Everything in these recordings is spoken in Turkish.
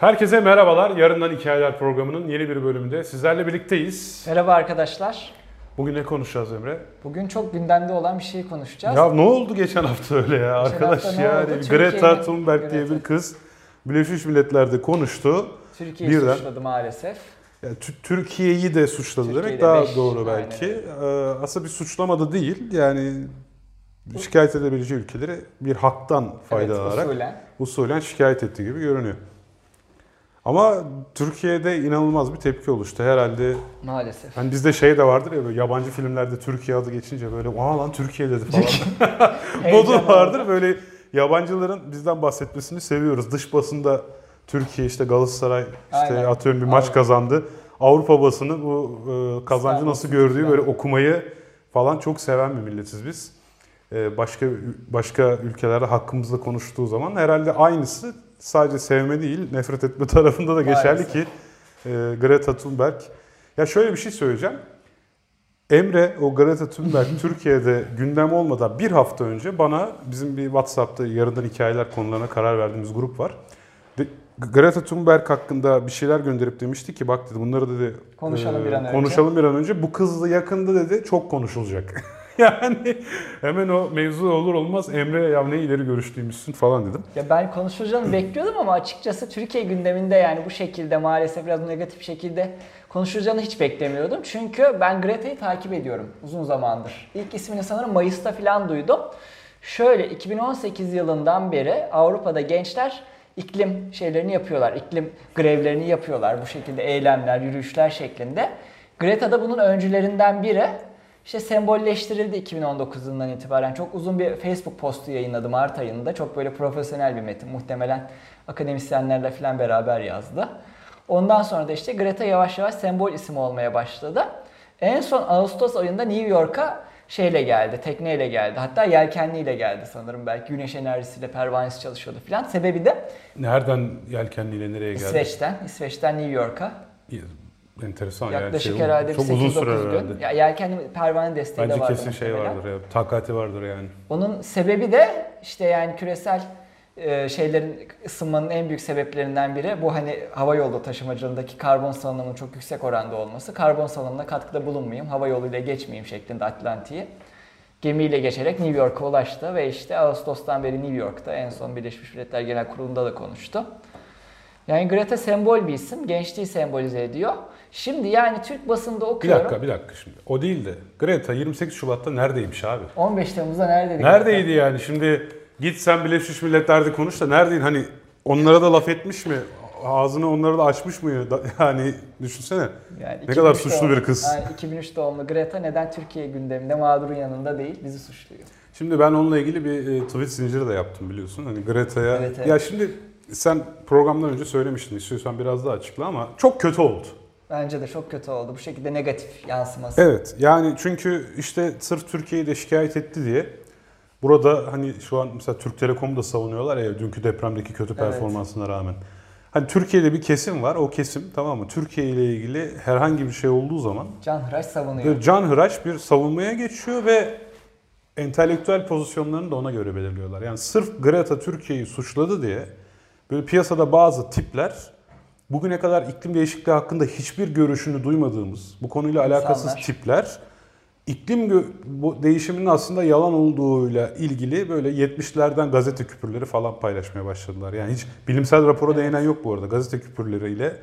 Herkese merhabalar. Yarından Hikayeler programının yeni bir bölümünde sizlerle birlikteyiz. Merhaba arkadaşlar. Bugün ne konuşacağız Emre? Bugün çok gündemde olan bir şey konuşacağız. Ya ne oldu geçen hafta öyle ya Geçen arkadaş yani? Greta Thunberg diye Greta. bir kız Birleşmiş Milletler'de konuştu. Türkiye'yi birden- suçladı maalesef. Yani Tü- Türkiye'yi de suçladı Türkiye'de demek daha beş, doğru aynen belki. öyle. Ee, aslında bir suçlama da değil. Yani şikayet edebileceği ülkeleri bir haktan faydalanarak Evet, usulen. usulen şikayet ettiği gibi görünüyor. Ama Türkiye'de inanılmaz bir tepki oluştu. Herhalde Maalesef. hani bizde şey de vardır ya böyle yabancı filmlerde Türkiye adı geçince böyle aa lan Türkiye dedi falan. Modu vardır böyle yabancıların bizden bahsetmesini seviyoruz. Dış basında Türkiye işte Galatasaray işte Aynen. atıyorum bir maç Avrupa. kazandı. Avrupa basını bu e, kazancı İstanbul nasıl gördüğü böyle okumayı falan çok seven bir milletiz biz. E, başka başka ülkelerde hakkımızda konuştuğu zaman herhalde aynısı sadece sevme değil nefret etme tarafında da geçerli Maalesef. ki e, Greta Thunberg. Ya şöyle bir şey söyleyeceğim. Emre o Greta Thunberg Türkiye'de gündem olmadan bir hafta önce bana bizim bir WhatsApp'ta yarından hikayeler konularına karar verdiğimiz grup var. De, Greta Thunberg hakkında bir şeyler gönderip demişti ki bak dedi bunları dedi Konuşalım e, bir an önce." Konuşalım bir an önce. Bu kızla yakında dedi çok konuşulacak. yani hemen o mevzu olur olmaz Emre ya ne ileri görüştüymüşsün falan dedim. Ya ben konuşulacağını bekliyordum ama açıkçası Türkiye gündeminde yani bu şekilde maalesef biraz negatif şekilde konuşulacağını hiç beklemiyordum. Çünkü ben Greta'yı takip ediyorum uzun zamandır. İlk ismini sanırım Mayıs'ta falan duydum. Şöyle 2018 yılından beri Avrupa'da gençler iklim şeylerini yapıyorlar. iklim grevlerini yapıyorlar. Bu şekilde eylemler, yürüyüşler şeklinde. Greta da bunun öncülerinden biri. İşte sembolleştirildi 2019 yılından itibaren. Çok uzun bir Facebook postu yayınladı Mart ayında. Çok böyle profesyonel bir metin. Muhtemelen akademisyenlerle falan beraber yazdı. Ondan sonra da işte Greta yavaş yavaş sembol isim olmaya başladı. En son Ağustos ayında New York'a şeyle geldi, tekneyle geldi. Hatta yelkenliyle geldi sanırım belki. Güneş enerjisiyle pervanesi çalışıyordu falan. Sebebi de Nereden yelkenliyle nereye geldi? İsveç'ten, İsveç'ten New York'a. Enteresan Yaklaşık yani. Şey, herhalde çok uzun 8-9 sürer gün. herhalde. Ya yelkenli pervane desteği de Bence vardı kesin şey vardır ya. Takati vardır yani. Onun sebebi de işte yani küresel e, şeylerin ısınmanın en büyük sebeplerinden biri bu hani hava yolu taşımacılığındaki karbon salınımının çok yüksek oranda olması. Karbon salınımına katkıda bulunmayayım, hava yoluyla geçmeyeyim şeklinde Atlantik'i. Gemiyle geçerek New York'a ulaştı ve işte Ağustos'tan beri New York'ta en son Birleşmiş Milletler Genel Kurulu'nda da konuştu. Yani Greta sembol bir isim, gençliği sembolize ediyor. Şimdi yani Türk basında Bir okuyorum. dakika bir dakika şimdi. O değil de Greta 28 Şubat'ta neredeymiş abi? 15 Temmuz'da neredeydi? Neredeydi yani şimdi git sen Birleşmiş Milletler'de konuş da neredeydin hani onlara da laf etmiş mi? Ağzını onlara da açmış mı? Yani düşünsene. Yani Ne kadar 2003 suçlu doğumlu- bir kız. Yani 2003 doğumlu Greta neden Türkiye gündeminde mağdurun yanında değil bizi suçluyor. Şimdi ben onunla ilgili bir e, tweet zinciri de yaptım biliyorsun. Hani Greta'ya evet. ya şimdi sen programdan önce söylemiştin istiyorsan biraz daha açıkla ama çok kötü oldu. Bence de çok kötü oldu bu şekilde negatif yansıması. Evet yani çünkü işte sırf Türkiye'yi de şikayet etti diye burada hani şu an mesela Türk Telekom'u da savunuyorlar ya dünkü depremdeki kötü Evet. performansına rağmen. Hani Türkiye'de bir kesim var o kesim tamam mı Türkiye ile ilgili herhangi bir şey olduğu zaman Can Hıraş savunuyor. böyle canhıraş bir savunmaya geçiyor ve entelektüel pozisyonlarını da ona göre belirliyorlar. Yani sırf Greta Türkiye'yi suçladı diye böyle piyasada bazı tipler bugüne kadar iklim değişikliği hakkında hiçbir görüşünü duymadığımız, bu konuyla alakasız İnsanlar. tipler iklim bu değişiminin aslında yalan olduğuyla ilgili böyle 70'lerden gazete küpürleri falan paylaşmaya başladılar. Yani hiç bilimsel rapora değinen yok bu arada. Gazete küpürleriyle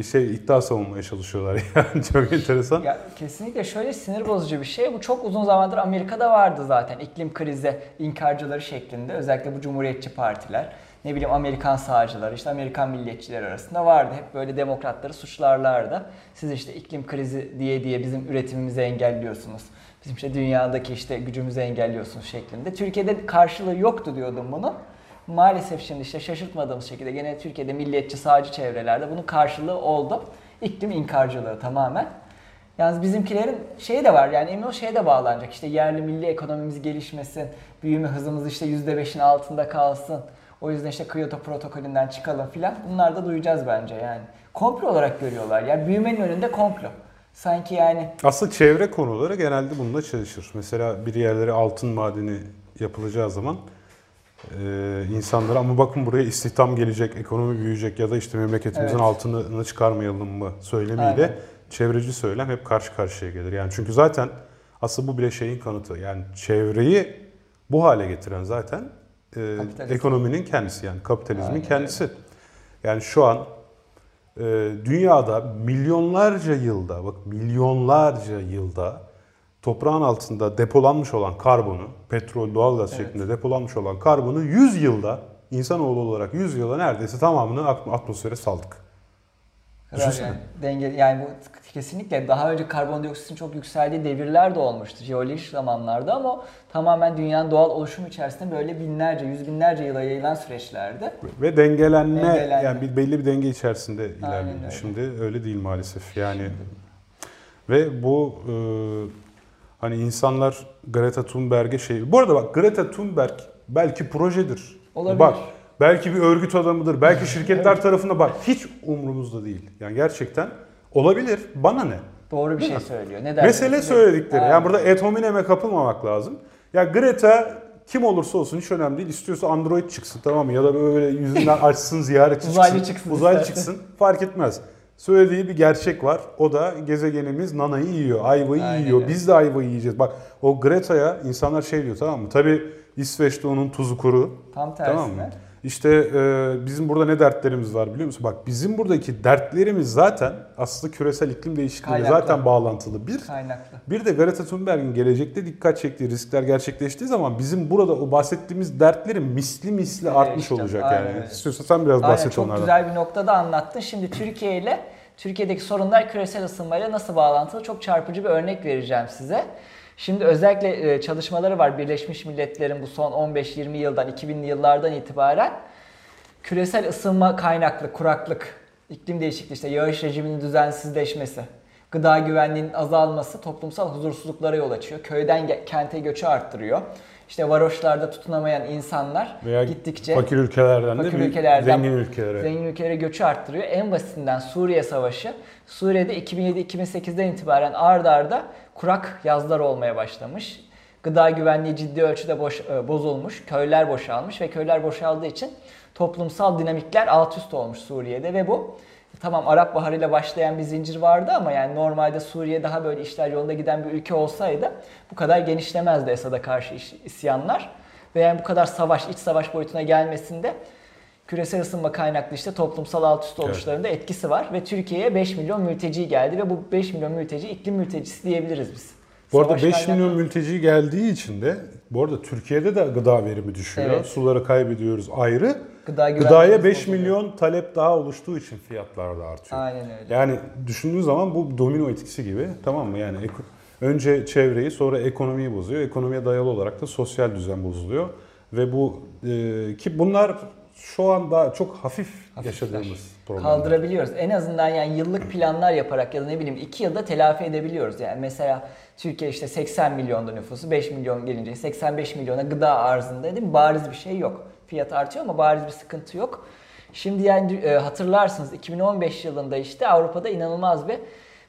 şey iddia savunmaya çalışıyorlar. Yani çok enteresan. Ya kesinlikle şöyle sinir bozucu bir şey. Bu çok uzun zamandır Amerika'da vardı zaten. iklim krizi inkarcıları şeklinde. Özellikle bu cumhuriyetçi partiler. Ne bileyim Amerikan sağcıları, işte Amerikan milliyetçileri arasında vardı. Hep böyle demokratları suçlarlardı. Siz işte iklim krizi diye diye bizim üretimimizi engelliyorsunuz. Bizim işte dünyadaki işte gücümüzü engelliyorsunuz şeklinde. Türkiye'de karşılığı yoktu diyordum bunun. Maalesef şimdi işte şaşırtmadığımız şekilde gene Türkiye'de milliyetçi sağcı çevrelerde bunun karşılığı oldu. İklim inkarcılığı tamamen. Yalnız bizimkilerin şey de var yani emin ol şeye de bağlanacak. İşte yerli milli ekonomimiz gelişmesin, büyüme hızımız işte %5'in altında kalsın. O yüzden işte Kyoto protokolünden çıkalım filan. Bunlar da duyacağız bence yani. Komplo olarak görüyorlar. Yani büyümenin önünde komplo. Sanki yani Aslında çevre konuları genelde bununla çalışır. Mesela bir yerlere altın madeni yapılacağı zaman e, insanlara ama bakın buraya istihdam gelecek, ekonomi büyüyecek ya da işte memleketimizin Evet. altını çıkarmayalım mı söylemiyle Aynen. çevreci söylem hep karşı karşıya gelir. Yani çünkü zaten aslında bu bile şeyin kanıtı. Yani çevreyi bu hale getiren zaten e, ekonominin kendisi yani kapitalizmin Aynen kendisi. Yani şu an e, dünyada milyonlarca yılda bak milyonlarca yılda toprağın altında depolanmış olan karbonu, petrol, doğalgaz Evet. şeklinde depolanmış olan karbonu 100 yılda insanoğlu olarak 100 yılda neredeyse tamamını at- atmosfere saldık. Düşünsene. yani, denge, yani bu kesinlikle daha önce karbondioksitin çok yükseldiği devirler de olmuştu jeolojik zamanlarda ama tamamen dünyanın doğal oluşum içerisinde böyle binlerce, yüz binlerce yıla yayılan süreçlerdi. Ve dengelenme Dengelenme. yani bir belli bir denge içerisinde öyle. ilerliyordu. Şimdi öyle değil maalesef. Yani ve bu e, hani insanlar Greta Thunberg'e şey. Bu arada bak Greta Thunberg belki projedir. Olabilir. Bak belki bir örgüt adamıdır. Belki şirketler tarafına bak hiç umurumuzda değil. Yani gerçekten olabilir. Bana ne? Doğru bir Değil şey mi? söylüyor. Ne dersiniz? Mesele söyledikleri. Aynen. Yani burada etomineme kapılmamak lazım. Ya Greta kim olursa olsun hiç önemli değil. İstiyorsa Android çıksın tamam mı? Ya da böyle yüzünden açsın ziyaretçi Uzaylı çıksın. çıksın Uzaylı istersen. çıksın. Fark etmez. Söylediği bir gerçek var. O da gezegenimiz nanayı yiyor, ayvayı Aynen yiyor. öyle. Biz de ayvayı yiyeceğiz. Bak o Greta'ya insanlar şey diyor tamam mı? Tabii İsveç'te onun tuzu kuru. Tam tersine. Tamam mı? İşte e, bizim burada ne dertlerimiz var biliyor musun? Bak bizim buradaki dertlerimiz zaten aslında küresel iklim değişikliğiyle Kaynaklı. zaten bağlantılı. Bir, Kaynaklı. bir de Greta Thunberg'in gelecekte dikkat çektiği riskler gerçekleştiği zaman bizim burada o bahsettiğimiz dertlerin misli misli Evet, artmış işte, olacak aynen yani. İstiyorsan sen biraz Aynen bahset çok onlardan. güzel bir noktada anlattın. Şimdi Türkiye ile Türkiye'deki sorunlar küresel ısınmayla nasıl bağlantılı çok çarpıcı bir örnek vereceğim size. Şimdi özellikle e, çalışmaları var Birleşmiş Milletler'in bu son 15-20 yıldan 2000'li yıllardan itibaren küresel ısınma kaynaklı kuraklık, iklim değişikliği işte yağış rejiminin düzensizleşmesi, gıda güvenliğinin azalması toplumsal huzursuzluklara yol açıyor. Köyden kente göçü arttırıyor. İşte varoşlarda tutunamayan insanlar Veya gittikçe fakir ülkelerden fakir de ülkelerden zengin ülkelere. zengin ülkelere göçü arttırıyor. En basitinden Suriye Savaşı. Suriye'de 2007-2008'den itibaren ard arda kurak yazlar olmaya başlamış. Gıda güvenliği ciddi ölçüde boş, e, bozulmuş. Köyler boşalmış ve köyler boşaldığı için toplumsal dinamikler alt üst olmuş Suriye'de ve bu tamam Arap Baharı ile başlayan bir zincir vardı ama yani normalde Suriye daha böyle işler yolunda giden bir ülke olsaydı bu kadar genişlemezdi Esad'a karşı isyanlar. Ve yani bu kadar savaş, iç savaş boyutuna gelmesinde küresel ısınma kaynaklı işte toplumsal alt üst oluşlarında etkisi var ve Türkiye'ye 5 milyon mülteci geldi ve bu 5 milyon mülteci iklim mültecisi diyebiliriz biz. Bu arada Savaş 5 kaynaklı- milyon mülteci geldiği için de bu arada Türkiye'de de gıda verimi düşüyor. Evet. Suları kaybediyoruz ayrı. Gıda Gıdaya güvenliğimiz 5 bozuluyor. milyon talep daha oluştuğu için fiyatlar da artıyor. Aynen öyle. Yani düşündüğün zaman bu domino etkisi gibi tamam mı? Yani önce çevreyi sonra ekonomiyi bozuyor. Ekonomiye dayalı olarak da sosyal düzen bozuluyor. Ve bu e, ki bunlar şu an daha çok hafif Hafifler. yaşadığımız problemler. Kaldırabiliyoruz. En azından yani yıllık planlar yaparak ya da ne bileyim 2 yılda telafi edebiliyoruz. Yani mesela Türkiye işte 80 milyonda nüfusu 5 milyon gelince 85 milyona gıda arzında değil mi? Bariz bir şey yok. Fiyat artıyor ama bariz bir sıkıntı yok. Şimdi yani e, hatırlarsınız 2015 yılında işte Avrupa'da inanılmaz bir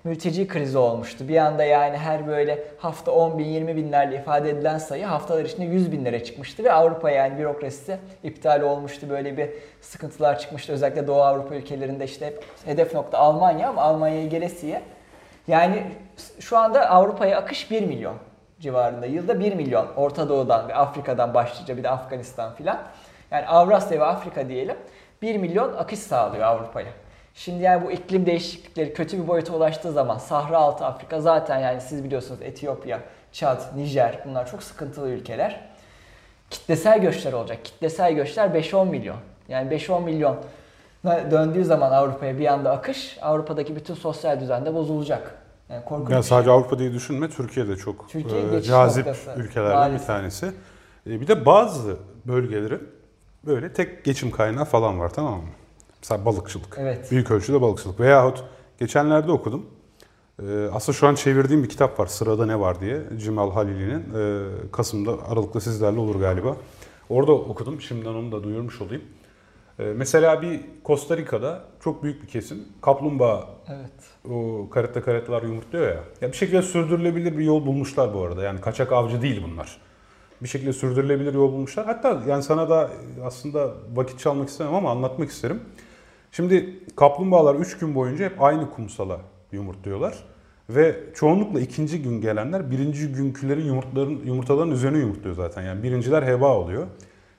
mülteci krizi olmuştu. Bir anda yani her böyle hafta 10 bin 20 binlerle ifade edilen sayı haftalar içinde 100 binlere çıkmıştı ve Avrupa yani bürokrasisi iptal olmuştu. Böyle bir sıkıntılar çıkmıştı. Özellikle Doğu Avrupa ülkelerinde işte hep hedef nokta Almanya ama Almanya'yı gelesiye. Yani şu anda Avrupa'ya akış 1 milyon civarında. Yılda 1 milyon Orta Doğu'dan ve Afrika'dan başlıca bir de Afganistan filan. Yani Avrasya ve Afrika diyelim 1 milyon akış sağlıyor Avrupa'ya. Şimdi yani bu iklim değişiklikleri kötü bir boyuta ulaştığı zaman Sahra altı Afrika zaten yani siz biliyorsunuz Etiyopya, Çad, Nijer bunlar çok sıkıntılı ülkeler. Kitlesel göçler olacak. Kitlesel göçler 5-10 milyon. Yani 5-10 milyon döndüğü zaman Avrupa'ya bir anda akış Avrupa'daki bütün sosyal düzen de bozulacak. Yani korkunç Yani bir şey. sadece Avrupa diye düşünme, Türkiye de çok Türkiye e, cazip noktası, ülkelerden maalesef. bir tanesi. E, bir de bazı bölgelerin böyle tek geçim kaynağı falan var tamam mı? Mesela balıkçılık. Evet. Büyük ölçüde balıkçılık. Veyahut geçenlerde okudum. E, aslında şu an çevirdiğim bir kitap var. Sırada ne var diye. Cimal Halili'nin. E, Kasım'da, Aralık'ta sizlerle olur galiba. Orada okudum. Şimdiden onu da duyurmuş olayım. E, mesela bir Costa Rica'da çok büyük bir kesim kaplumbağa Evet. o karette karetler yumurtluyor ya. Ya bir şekilde sürdürülebilir bir yol bulmuşlar bu arada. Yani kaçak avcı değil bunlar. bir şekilde sürdürülebilir yol bulmuşlar. Hatta yani sana da aslında vakit çalmak istemem ama anlatmak isterim. Şimdi kaplumbağalar 3 gün boyunca hep aynı kumsala yumurtluyorlar. Ve çoğunlukla ikinci gün gelenler birinci günkülerin yumurtların, yumurtaların üzerine yumurtluyor zaten. Yani birinciler heba oluyor.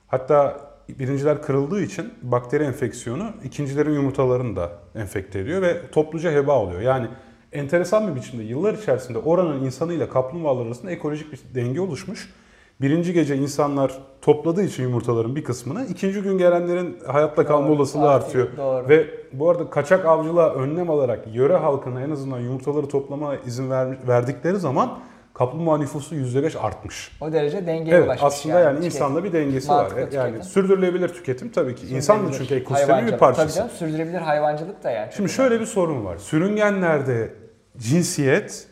Hatta birinciler kırıldığı için bakteri enfeksiyonu ikincilerin yumurtalarını da enfekte ediyor ve topluca heba oluyor. Yani enteresan bir biçimde yıllar içerisinde oranın insanıyla kaplumbağalar arasında ekolojik bir denge oluşmuş. Birinci gece insanlar topladığı için yumurtaların bir kısmını, ikinci gün gelenlerin hayatta kalma Doğru, olasılığı artıyor, doğru. Ve bu arada kaçak avcılığa önlem alarak yöre halkına en azından yumurtaları toplama izin ver- verdikleri zaman kaplumbağa nüfusu %5 artmış. O derece dengeye Evet ulaşmış. aslında yani, Tüketim. insanda bir dengesi Mantıklı var. Yani tüketim. sürdürülebilir tüketim tabii ki. İnsan da çünkü ekosistemin bir parçası. Tabii canım sürdürülebilir hayvancılık da yani. Şimdi şöyle bir sorun var. Sürüngenlerde cinsiyet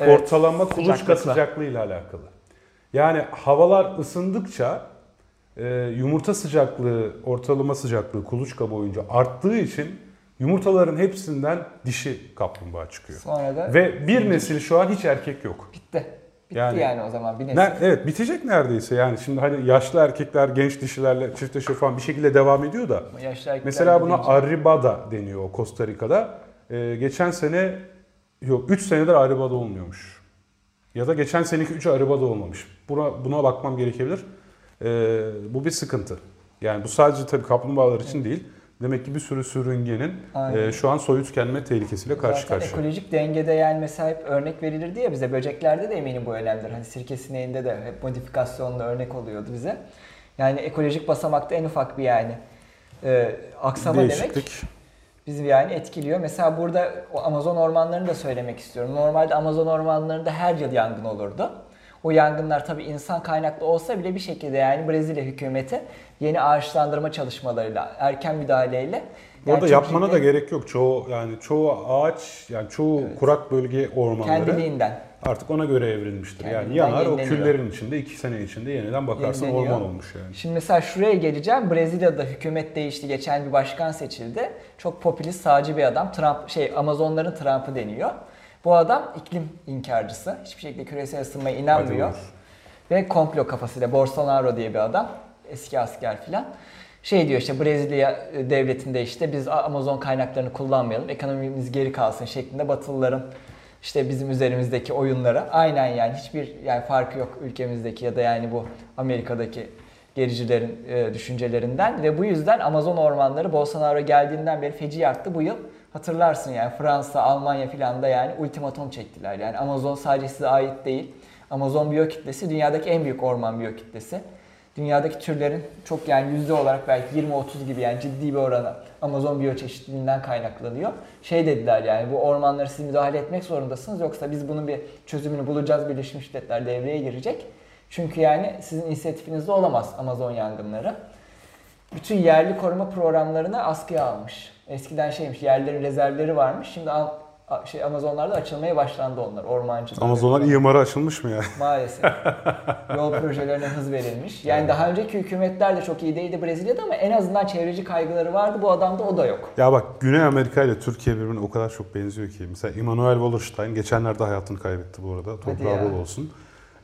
Evet, ortalama kuluçka sıcaklığıyla alakalı. Yani havalar ısındıkça e, yumurta sıcaklığı, ortalama sıcaklığı kuluçka boyunca arttığı için yumurtaların hepsinden dişi kaplumbağa çıkıyor. Sonra da Ve bir nesil şu an hiç erkek yok. bitti. Bitti Yani- yani, o zaman bir nesil. Ne, evet bitecek neredeyse yani şimdi hani yaşlı erkekler genç dişilerle çiftleşiyor falan bir şekilde devam ediyor da Yaşlı Mesela buna gidince- arribada deniyor Costa Rica'da. Ee, geçen sene yok 3 senedir arribada olmuyormuş. Ya da geçen seneki 3 arribada olmamış. Buna buna bakmam gerekebilir. Ee, bu bir sıkıntı. Yani bu sadece tabii kaplumbağalar için değil. Demek ki bir sürü sürüngenin Aynen. e, şu an soyu tükenme tehlikesiyle karşı Zaten karşıya. ekolojik dengede yani mesela hep örnek verilirdi ya bize böceklerde de eminim bu önemlidir. Hani sirke sineğinde de hep modifikasyonla örnek oluyordu bize. Yani ekolojik basamakta en ufak bir yani e, aksama demek Değişiklik. Bizi yani etkiliyor. Mesela burada o Amazon ormanlarını da söylemek istiyorum. Normalde Amazon ormanlarında her yıl yangın olurdu. O yangınlar tabii insan kaynaklı olsa bile bir şekilde yani Brezilya hükümeti yeni ağaçlandırma çalışmalarıyla, erken müdahaleyle Bu arada yani yapmana ciddi- da gerek yok. Çoğu yani çoğu ağaç yani çoğu kurak bölge ormanları kendiliğinden artık ona göre evrilmiştir. Yani Kendinden yanar o küllerin içinde iki sene içinde yeniden bakarsın Yenileniyor. orman olmuş yani. Şimdi mesela şuraya geleceğim. Brezilya'da hükümet değişti. Geçen bir başkan seçildi. Çok popülist sağcı bir adam. Trump şey Amazonların Trump'ı deniyor. Bu adam iklim inkarcısı. Hiçbir şekilde küresel ısınmaya inanmıyor. Ve komplo kafasıyla Bolsonaro diye bir adam. Eski asker filan. Şey diyor işte Brezilya e, devletinde işte biz Amazon kaynaklarını kullanmayalım. Ekonomimiz geri kalsın şeklinde Batılıların işte bizim üzerimizdeki oyunlara aynen yani hiçbir yani farkı yok ülkemizdeki ya da yani bu Amerika'daki gericilerin e, düşüncelerinden ve bu yüzden Amazon ormanları Bolsonaro geldiğinden beri feci yaktı. Bu yıl hatırlarsın yani Fransa, Almanya filan da yani ultimatom çektiler. Yani Amazon sadece size ait değil. Amazon biyokütlesi dünyadaki en büyük orman biyokütlesi. Dünyadaki türlerin çok yani yüzde olarak belki 20-30 gibi yani ciddi bir oranı Amazon biyoçeşitliliğinden kaynaklanıyor. Şey dediler yani bu ormanlara siz müdahale etmek zorundasınız yoksa biz bunun bir çözümünü bulacağız Birleşmiş Milletler devreye girecek. Çünkü yani sizin inisiyatifinizde olamaz Amazon yangınları. Bütün yerli koruma programlarını askıya almış. Eskiden şeymiş yerlerin rezervleri varmış. Şimdi şey Amazonlarda açılmaya başlandı onlar ormancılık. Amazonlar imarı açılmış mı ya? Maalesef. Yol projelerine hız verilmiş. Yani daha önceki hükümetler de çok iyi değildi Brezilya'da ama en azından çevreci kaygıları vardı. Bu adamda o da yok. Ya bak Güney Amerika ile Türkiye birbirine o kadar çok benziyor ki. Mesela Immanuel Wallerstein geçenlerde hayatını kaybetti bu arada. Toprağı bol olsun.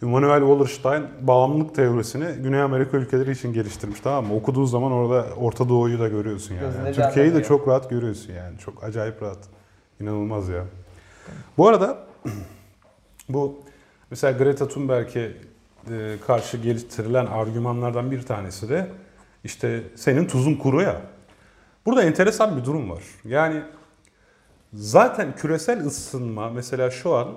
Immanuel Wallerstein bağımlılık teorisini Güney Amerika ülkeleri için geliştirmiş tamam mı? Okuduğun zaman orada Orta Doğu'yu da görüyorsun yani. Yani Türkiye'yi de çok rahat görüyorsun yani. Çok acayip rahat. İnanılmaz ya. Bu arada bu mesela Greta Thunberg'e e, karşı geliştirilen argümanlardan bir tanesi de işte senin tuzun kuru ya. Burada enteresan bir durum var. Yani zaten küresel ısınma mesela şu an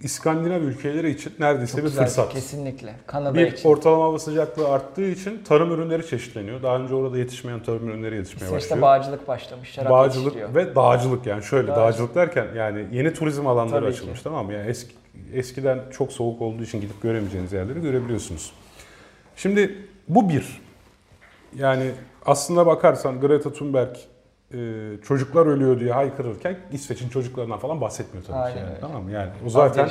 İskandinav ülkeleri için neredeyse Çok bir güzel, fırsat. Kesinlikle. Kanada Bir için. ortalama hava sıcaklığı arttığı için tarım ürünleri çeşitleniyor. Daha önce orada yetişmeyen tarım ürünleri yetişmeye İsveç'te başlıyor. bağcılık başlamış. Şarap Bağcılık yetiştiriyor. ve dağcılık yani şöyle Dağcılık. dağcılık derken yani yeni turizm alanları Tabii ki. açılmış tamam mı? Yani eski, eskiden çok soğuk olduğu için gidip göremeyeceğiniz yerleri görebiliyorsunuz. Şimdi bu bir. Yani aslında bakarsan Greta Thunberg e, çocuklar ölüyor diye haykırırken İsveç'in çocuklarından falan bahsetmiyor tabii Aynen ki. Yani, öyle. tamam mı? Yani o zaten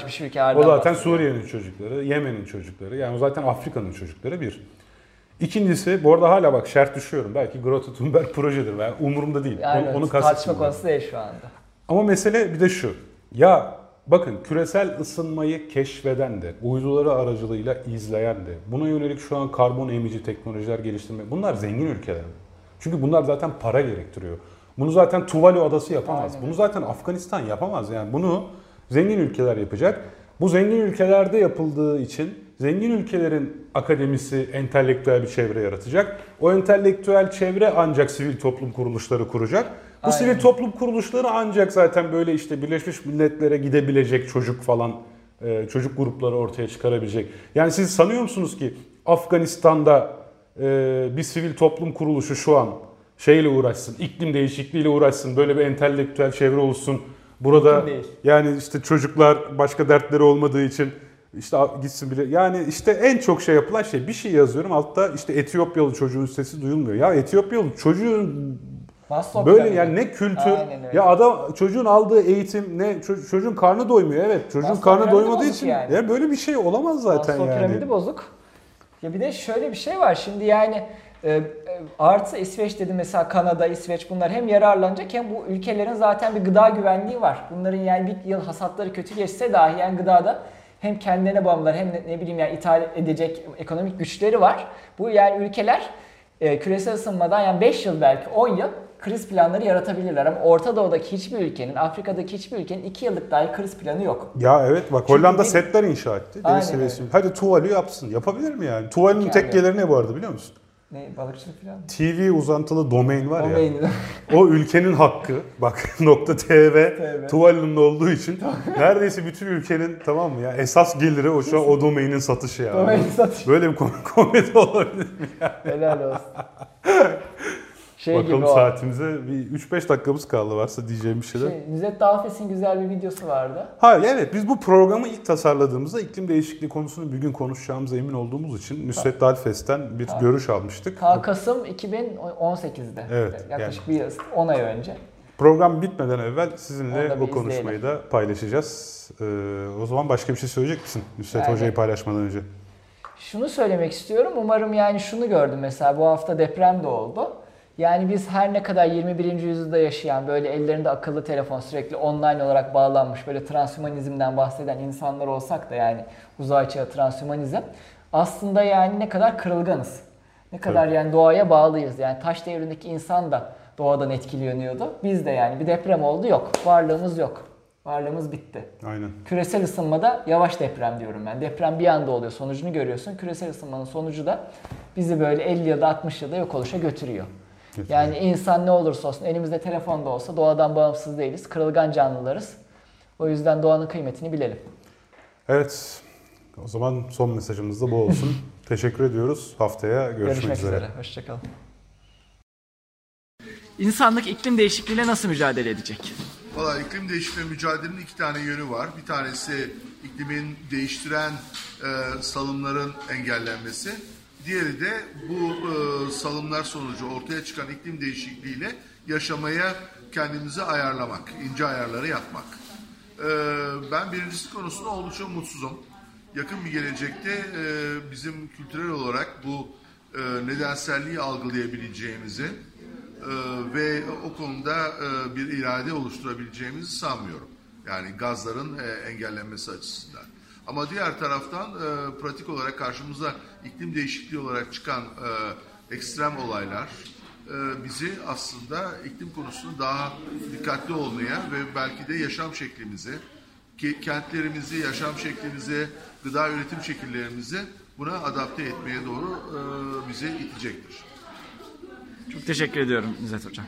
o zaten. Suriye'nin çocukları, Yemen'in çocukları. Yani o zaten Afrika'nın çocukları bir. İkincisi, bu arada hala bak şart düşüyorum. Belki Greta Thunberg projedir. Ben umurumda değil. Yani onu, onu tartışma konusu değil şu anda. Ama mesele bir de şu. Ya bakın küresel ısınmayı keşfeden de, uyduları aracılığıyla izleyen de, buna yönelik şu an karbon emici teknolojiler geliştirme, bunlar zengin ülkeler. Çünkü bunlar zaten para gerektiriyor. Bunu zaten Tuvalu adası yapamaz. Aynen Bunu zaten Afganistan yapamaz. Yani bunu zengin ülkeler yapacak. Bu zengin ülkelerde yapıldığı için zengin ülkelerin akademisi entelektüel bir çevre yaratacak. O entelektüel çevre ancak sivil toplum kuruluşları kuracak. Bu Aynen. sivil toplum kuruluşları ancak zaten böyle işte Birleşmiş Milletler'e gidebilecek çocuk falan e, çocuk grupları ortaya çıkarabilecek. Yani siz sanıyor musunuz ki Afganistan'da e, bir sivil toplum kuruluşu şu an şeyle uğraşsın, iklim değişikliğiyle uğraşsın, böyle bir entelektüel çevre olsun. Burada yani işte çocuklar başka dertleri olmadığı için işte gitsin bile. Yani işte en çok şey yapılan şey bir şey yazıyorum altta işte Etiyopyalı çocuğun sesi duyulmuyor. Ya Etiyopyalı çocuğun Maslow böyle yani ne kültür ya adam çocuğun aldığı eğitim ne ço- çocuğun karnı doymuyor evet çocuğun Maslow karnı doymadığı için yani. ya böyle bir şey olamaz zaten Maslow yani. piramidi bozuk. Ya bir de şöyle bir şey var şimdi yani e, e, artı İsveç dedi mesela Kanada, İsveç bunlar hem yararlanacak hem bu ülkelerin zaten bir gıda güvenliği var. Bunların yani bir yıl hasatları kötü geçse dahi yani gıdada hem kendilerine bağımlılar hem ne, ne bileyim yani ithal edecek ekonomik güçleri var. Bu yani ülkeler e, küresel ısınmadan yani 5 yıl belki 10 yıl kriz planları yaratabilirler ama Orta Doğu'daki hiçbir ülkenin, Afrika'daki hiçbir ülkenin 2 yıllık dahi kriz planı yok. Ya evet bak Çünkü Hollanda bir- setler inşa etti. Deniz seviyesi. Hadi Tuvalu yapsın. Yapabilir mi yani? Tuvalu'nun Yani. tekkeleri ne bu arada biliyor musun? Ne balıkçılık falan mı? TV uzantılı domain var ya. Domaini. O ülkenin hakkı. Bak nokta TV, TV. Tuvalu'nun olduğu için neredeyse bütün ülkenin tamam mı ya esas geliri o şu an o domainin satışı ya. Domaini satış. Böyle bir kom- komedi olabilir mi? Helal olsun. Şey Bakalım gibi saatimize bir 3-5 dakikamız kaldı varsa diyeceğim bir şeyler. Şey, Nüzet Dağfes'in güzel bir videosu vardı. Ha evet biz bu programı ilk tasarladığımızda iklim değişikliği konusunu bir gün konuşacağımıza emin olduğumuz için Nusret Dalfes'ten bir Ha. görüş almıştık. Ta Kasım 2018'de. Evet, Yaklaşık bir yıl, 10 ay önce. Program bitmeden evvel sizinle bir bu konuşmayı da paylaşacağız. Ee, o zaman başka bir şey söyleyecek misin Nusret Yani- Hoca'yı paylaşmadan önce? Şunu söylemek istiyorum. Umarım yani şunu gördüm mesela bu hafta deprem de oldu. Yani biz her ne kadar 21. yüzyılda yaşayan böyle ellerinde akıllı telefon sürekli online olarak bağlanmış böyle transhumanizmden bahseden insanlar olsak da yani uzay çağı transhumanizm aslında yani ne kadar kırılganız. Ne kadar yani doğaya bağlıyız. Yani taş devrindeki insan da doğadan etkileniyordu. Biz de yani bir deprem oldu yok. Varlığımız yok. Varlığımız bitti. Aynen. Küresel ısınmada yavaş deprem diyorum ben. Deprem bir anda oluyor, sonucunu görüyorsun. Küresel ısınmanın sonucu da bizi böyle 50 yılda 60 yılda yok oluşa götürüyor. Yani insan ne olursa olsun elimizde telefon da olsa doğadan bağımsız değiliz. Kırılgan canlılarız. O yüzden doğanın kıymetini bilelim. Evet. O zaman son mesajımız da bu olsun. Teşekkür ediyoruz. Haftaya görüşmek, Görüşmek üzere. üzere. Hoşçakalın. İnsanlık iklim değişikliğiyle nasıl mücadele edecek? Valla iklim değişikliği mücadelenin iki tane yönü var. Bir tanesi iklimin değiştiren e, salımların engellenmesi. Diğeri de bu e, salımlar sonucu ortaya çıkan iklim değişikliğiyle yaşamaya kendimizi ayarlamak, ince ayarları yapmak. E, ben birincisi konusunda oldukça mutsuzum. Yakın bir gelecekte e, bizim kültürel olarak bu e, nedenselliği algılayabileceğimizi ee, ve o konuda e, bir irade oluşturabileceğimizi sanmıyorum. Yani gazların e, engellenmesi açısından. Ama diğer taraftan e, pratik olarak karşımıza iklim değişikliği olarak çıkan e, ekstrem olaylar e, bizi aslında iklim konusunda daha dikkatli olmaya ve belki de yaşam şeklimizi, kentlerimizi, yaşam şeklimizi, gıda üretim şekillerimizi buna adapte etmeye doğru e, bizi itecektir. Çok teşekkür ediyorum İzzet Hocam.